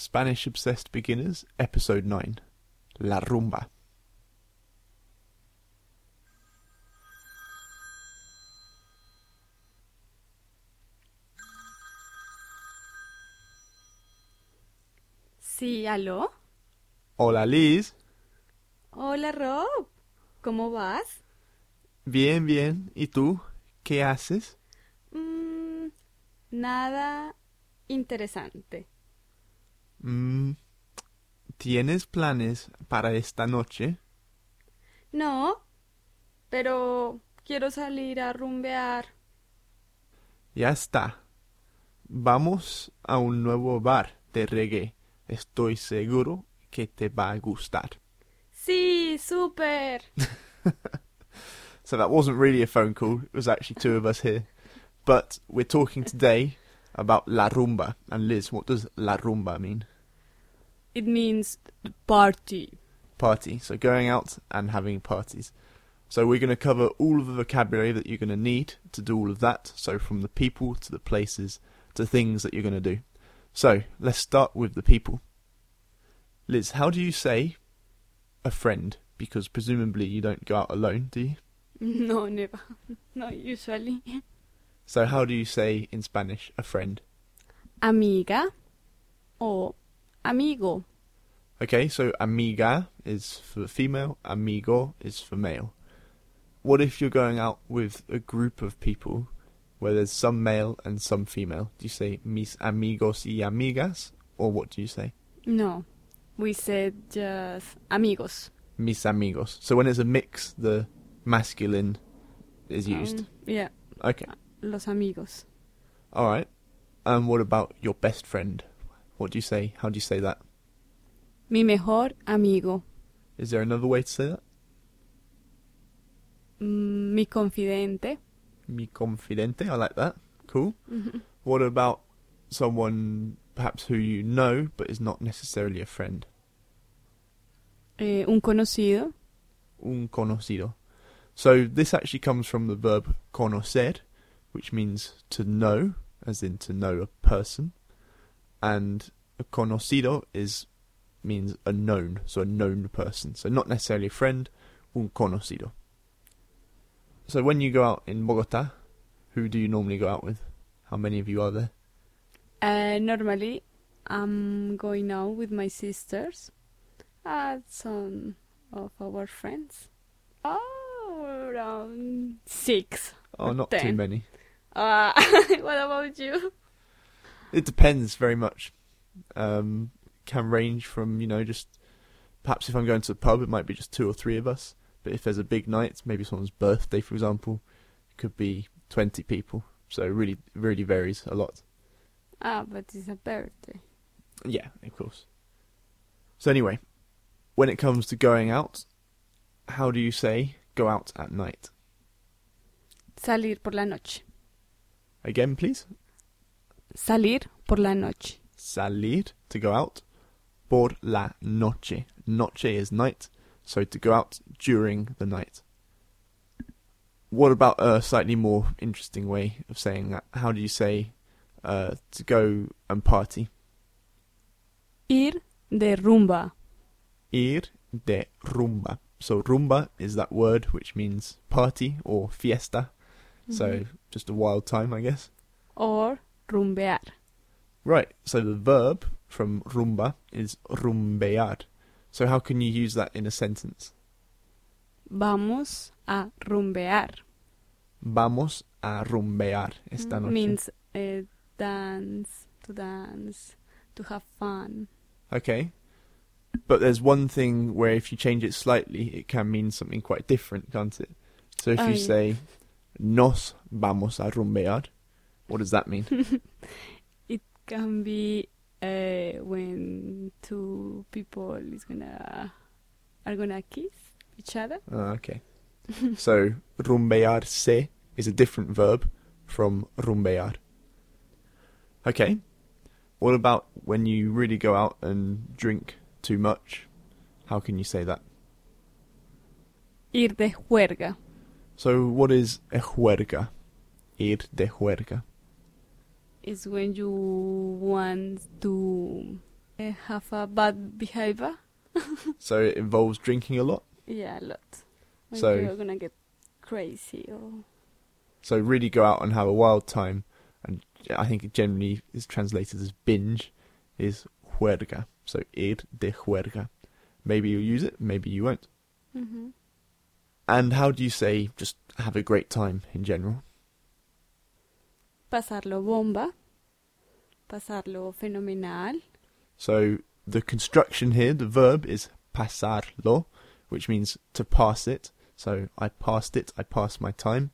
Spanish Obsessed Beginners, Episode 9 La Rumba. Sí, aló. Hola Liz. Hola Rob. ¿Cómo vas? Bien, bien. ¿Y tú? ¿Qué haces? Mm, nada interesante. Mm, ¿Tienes planes para esta noche? No, pero quiero salir a rumbear. Ya está. Vamos a un nuevo bar de reggae. Estoy seguro que te va a gustar. Sí, súper. So that wasn't really a phone call, it was actually two of us here. But we're talking today about La Rumba. And Liz, what does La Rumba mean? It means party. Party. So going out and having parties. So we're going to cover all of the vocabulary that you're going to need to do all of that. So from the people to the places to things that you're going to do. So let's start with the people. Liz, how do you say a friend? Because presumably you don't go out alone, do you? No, never. Not usually. So how do you say in Spanish a friend? Amiga o amigo. Okay, so amiga is for female, amigo is for male. What if you're going out with a group of people where there's some male and some female? Do you say mis amigos y amigas? Or what do you say? No, we said just amigos. Mis amigos. So when it's a mix, the masculine is used. Um, yeah, Okay, los amigos. alright. And what about your best friend? What do you say? How do you say that? Mi mejor amigo. Is there another way to say that? Mm, Mi confidente. Mi confidente, I like that. Cool. What about someone perhaps who you know but is not necessarily a friend? Eh, un conocido. Un conocido. So this actually comes from the verb conocer, which means to know, as in to know a person, and conocido is means a known, so a known person. So not necessarily a friend, un conocido. So when you go out in Bogota, who do you normally go out with? How many of you are there? Uh, normally, I'm going out with my sisters and some of our friends. Oh, around six. Oh, not too many. Uh, what about you? It depends very much. Um, can range from you know just perhaps if I'm going to the pub, it might be just two or three of us. But if there's a big night, maybe someone's birthday, for example, it could be twenty people. So it really, really varies a lot. Ah, but it's a birthday. Yeah, of course. So anyway, when it comes to going out, how do you say go out at night? Salir por la noche. Again, please. Salir por la noche. salir to go out por la noche. Noche is night, so to go out during the night. What about a slightly more interesting way of saying that? How do you say uh, to go and party? Ir de rumba. Ir de rumba. So rumba is that word which means party or fiesta. So Mhm. just a wild time, I guess. Or rumbear. Right. So the verb from rumba is rumbear. So how can you use that in a sentence? Vamos a rumbear. Vamos a rumbear esta noche. Means uh, dance, to dance, to have fun. Okay. But there's one thing where if you change it slightly, it can mean something quite different, can't it? So if Oh, you yeah. say, nos vamos a rumbear, what does that mean? It can be uh, when two people is gonna are gonna kiss each other. Ah, okay. so rumbearse is a different verb from rumbear. Okay. What about when you really go out and drink too much? How can you say that? Ir de juerga. So what is a juerga? Ir de juerga. Is when you want to uh, have a bad behavior. So it involves drinking a lot. Yeah, a lot. When So- you're gonna get crazy or So really go out and have a wild time. And I think it generally is translated as binge, is juerga. So ir de juerga. Maybe you'll use it, maybe you won't. hmm And how do you say just have a great time in general? Pasarlo bomba, pasarlo fenomenal. So the construction here, the verb is pasarlo, which means to pass it. So I passed it, I passed my time.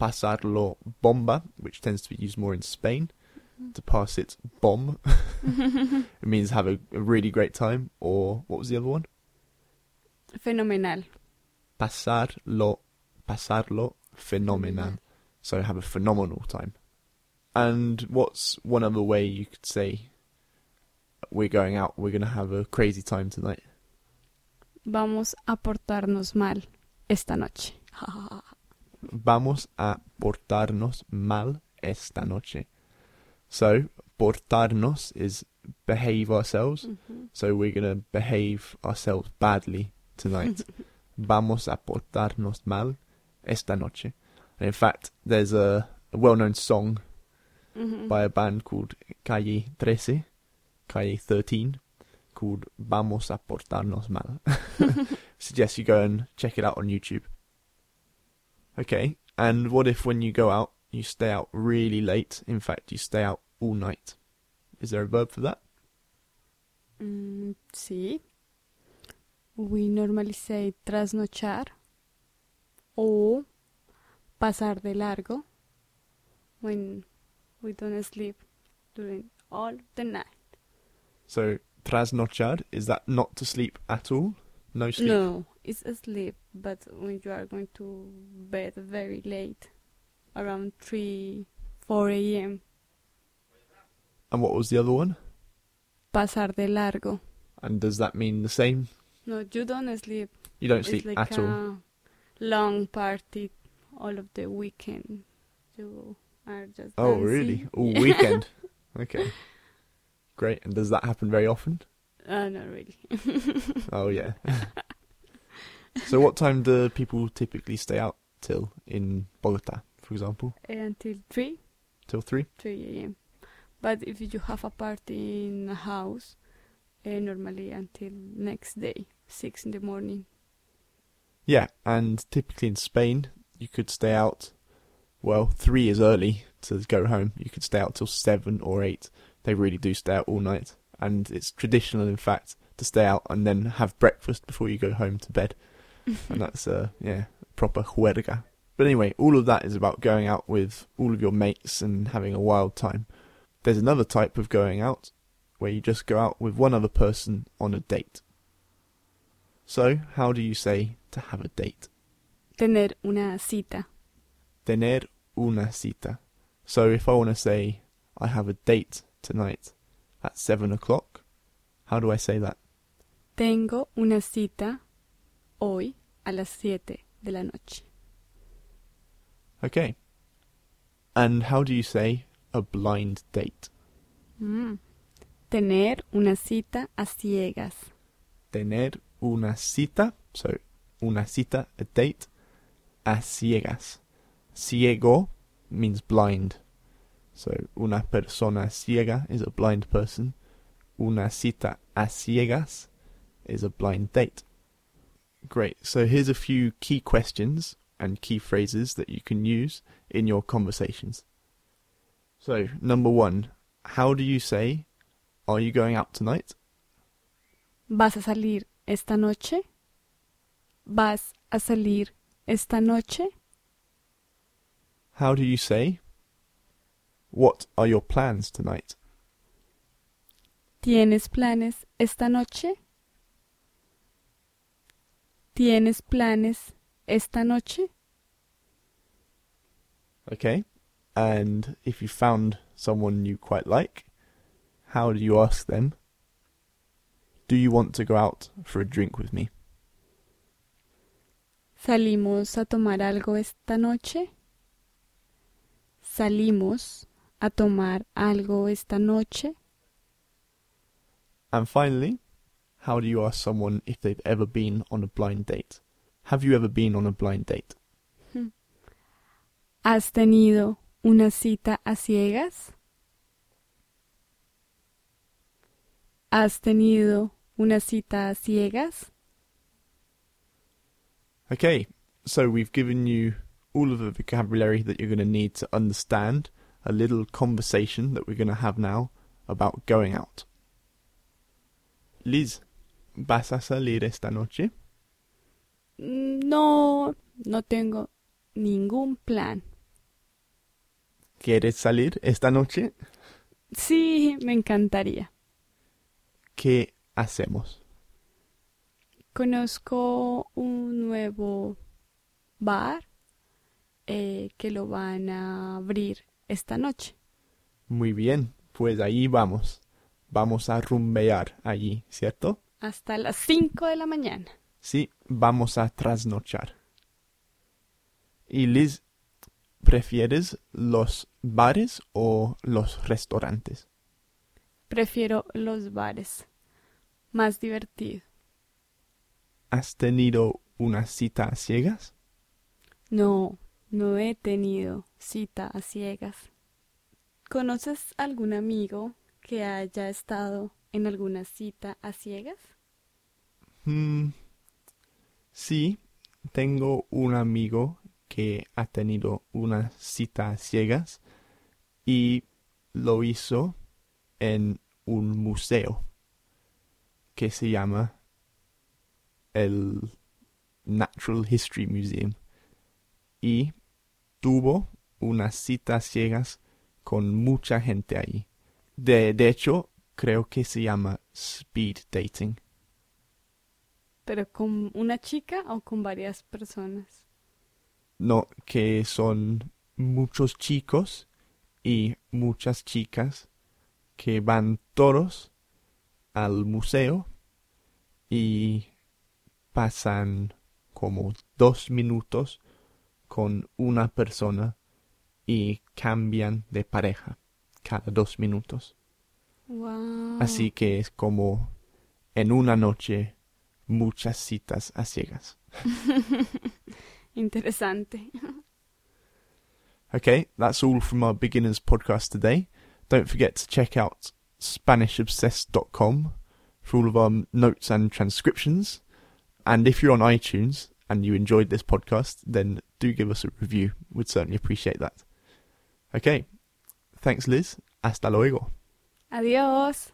Pasarlo bomba, which tends to be used more in Spain. Mm-hmm. To pass it bomb. it means have a, a really great time. Or what was the other one? Fenomenal. Pasarlo, pasarlo fenomenal. So have a phenomenal time. And what's one other way you could say we're going out, we're going to have a crazy time tonight? Vamos a portarnos mal esta noche. Vamos a portarnos mal esta noche. So, portarnos is behave ourselves. Mhm. So we're going to behave ourselves badly tonight. Vamos a portarnos mal esta noche. And in fact, there's a, a well-known song Mhm. by a band called Calle 13, Calle 13, called Vamos a portarnos mal. Suggest you go and check it out on YouTube. Okay, and what if when you go out, you stay out really late? In fact, you stay out all night. Is there a verb for that? Mm, sí. We normally say trasnochar o pasar de largo when we don't sleep during all the night. So, trasnochar, is that not to sleep at all? No sleep? No, it's asleep, but when you are going to bed very late, around 3, 4 a.m., And what was the other one? pasar de largo. And does that mean the same? No, you don't sleep. You don't sleep like at a all. long party all of the weekend. You just Oh, dancing. really? All weekend? okay. Great. And does that happen very often? Uh, not really. Oh, yeah. so, what time do people typically stay out till in Bogota, for example? Until 3, Till 3? 3 a.m. But if you have a party in a house, uh, normally until next day, 6 in the morning. Yeah. And typically in Spain, you could stay out, well, 3 is early to go home. You could stay out till 7 or 8. They really do stay out all night. And it's traditional, in fact, to stay out and then have breakfast before you go home to bed. and that's uh yeah proper juerga. But anyway, all of that is about going out with all of your mates and having a wild time. There's another type of going out where you just go out with one other person on a date. So, how do you say to have a date? Tener una cita. Tener una cita. So, if I want to say I have a date tonight at seven o'clock, how do I say that? Tengo una cita hoy a las siete de la noche. Okay. And how do you say a blind date? Mm. Tener una cita a ciegas. tener una cita, so una cita, a date, a ciegas. Ciego means blind. So una persona ciega is a blind person. Una cita a ciegas is a blind date. Great. So here's a few key questions and key phrases that you can use in your conversations. So, number one, how do you say, Are you going out tonight? ¿Vas a salir esta noche? ¿Vas a salir esta noche? How do you say? What are your plans tonight? ¿Tienes planes esta noche? ¿Tienes planes esta noche? Okay. And if you found someone you quite like, how do you ask them? Do you want to go out for a drink with me? ¿Salimos a tomar algo esta noche? ¿Salimos a tomar algo esta noche? And finally, how do you ask someone if they've ever been on a blind date? Have you ever been on a blind date? Hmm. ¿Has tenido una cita a ciegas? ¿Has tenido una cita a ciegas? Okay, so we've given you all of the vocabulary that you're going to need to understand a little conversation that we're going to have now about going out. Liz, ¿vas a salir esta noche? No, no tengo ningún plan. ¿Quieres salir esta noche? Sí, me encantaría. ¿Qué hacemos? Conozco un nuevo bar eh, que lo van a abrir esta noche. Muy bien, pues ahí vamos. Vamos a rumbear allí, ¿cierto? Hasta las 5 de la mañana. Sí, vamos a trasnochar. Y Liz, ¿prefieres los bares o los restaurantes? Prefiero los bares. Más divertido. ¿Has tenido una cita a ciegas? No, no he tenido cita a ciegas. ¿Conoces algún amigo que haya estado en alguna cita a ciegas? Mm, sí, tengo un amigo que ha tenido una cita a ciegas y lo hizo en un museo que se llama el Natural History Museum y tuvo unas citas ciegas con mucha gente ahí. De, de hecho, creo que se llama speed dating. ¿Pero con una chica o con varias personas? No, que son muchos chicos y muchas chicas que van todos al museo y pasan como dos minutos con una persona y cambian de pareja cada dos minutos. Wow. Así que es como en una noche muchas citas a ciegas. Interesante. Okay, that's all from our beginners podcast today. Don't forget to check out SpanishObsessed.com for all of our notes and transcriptions. And if you're on iTunes and you enjoyed this podcast, then do give us a review. We'd certainly appreciate that. Okay, thanks, Liz. Hasta luego. Adiós.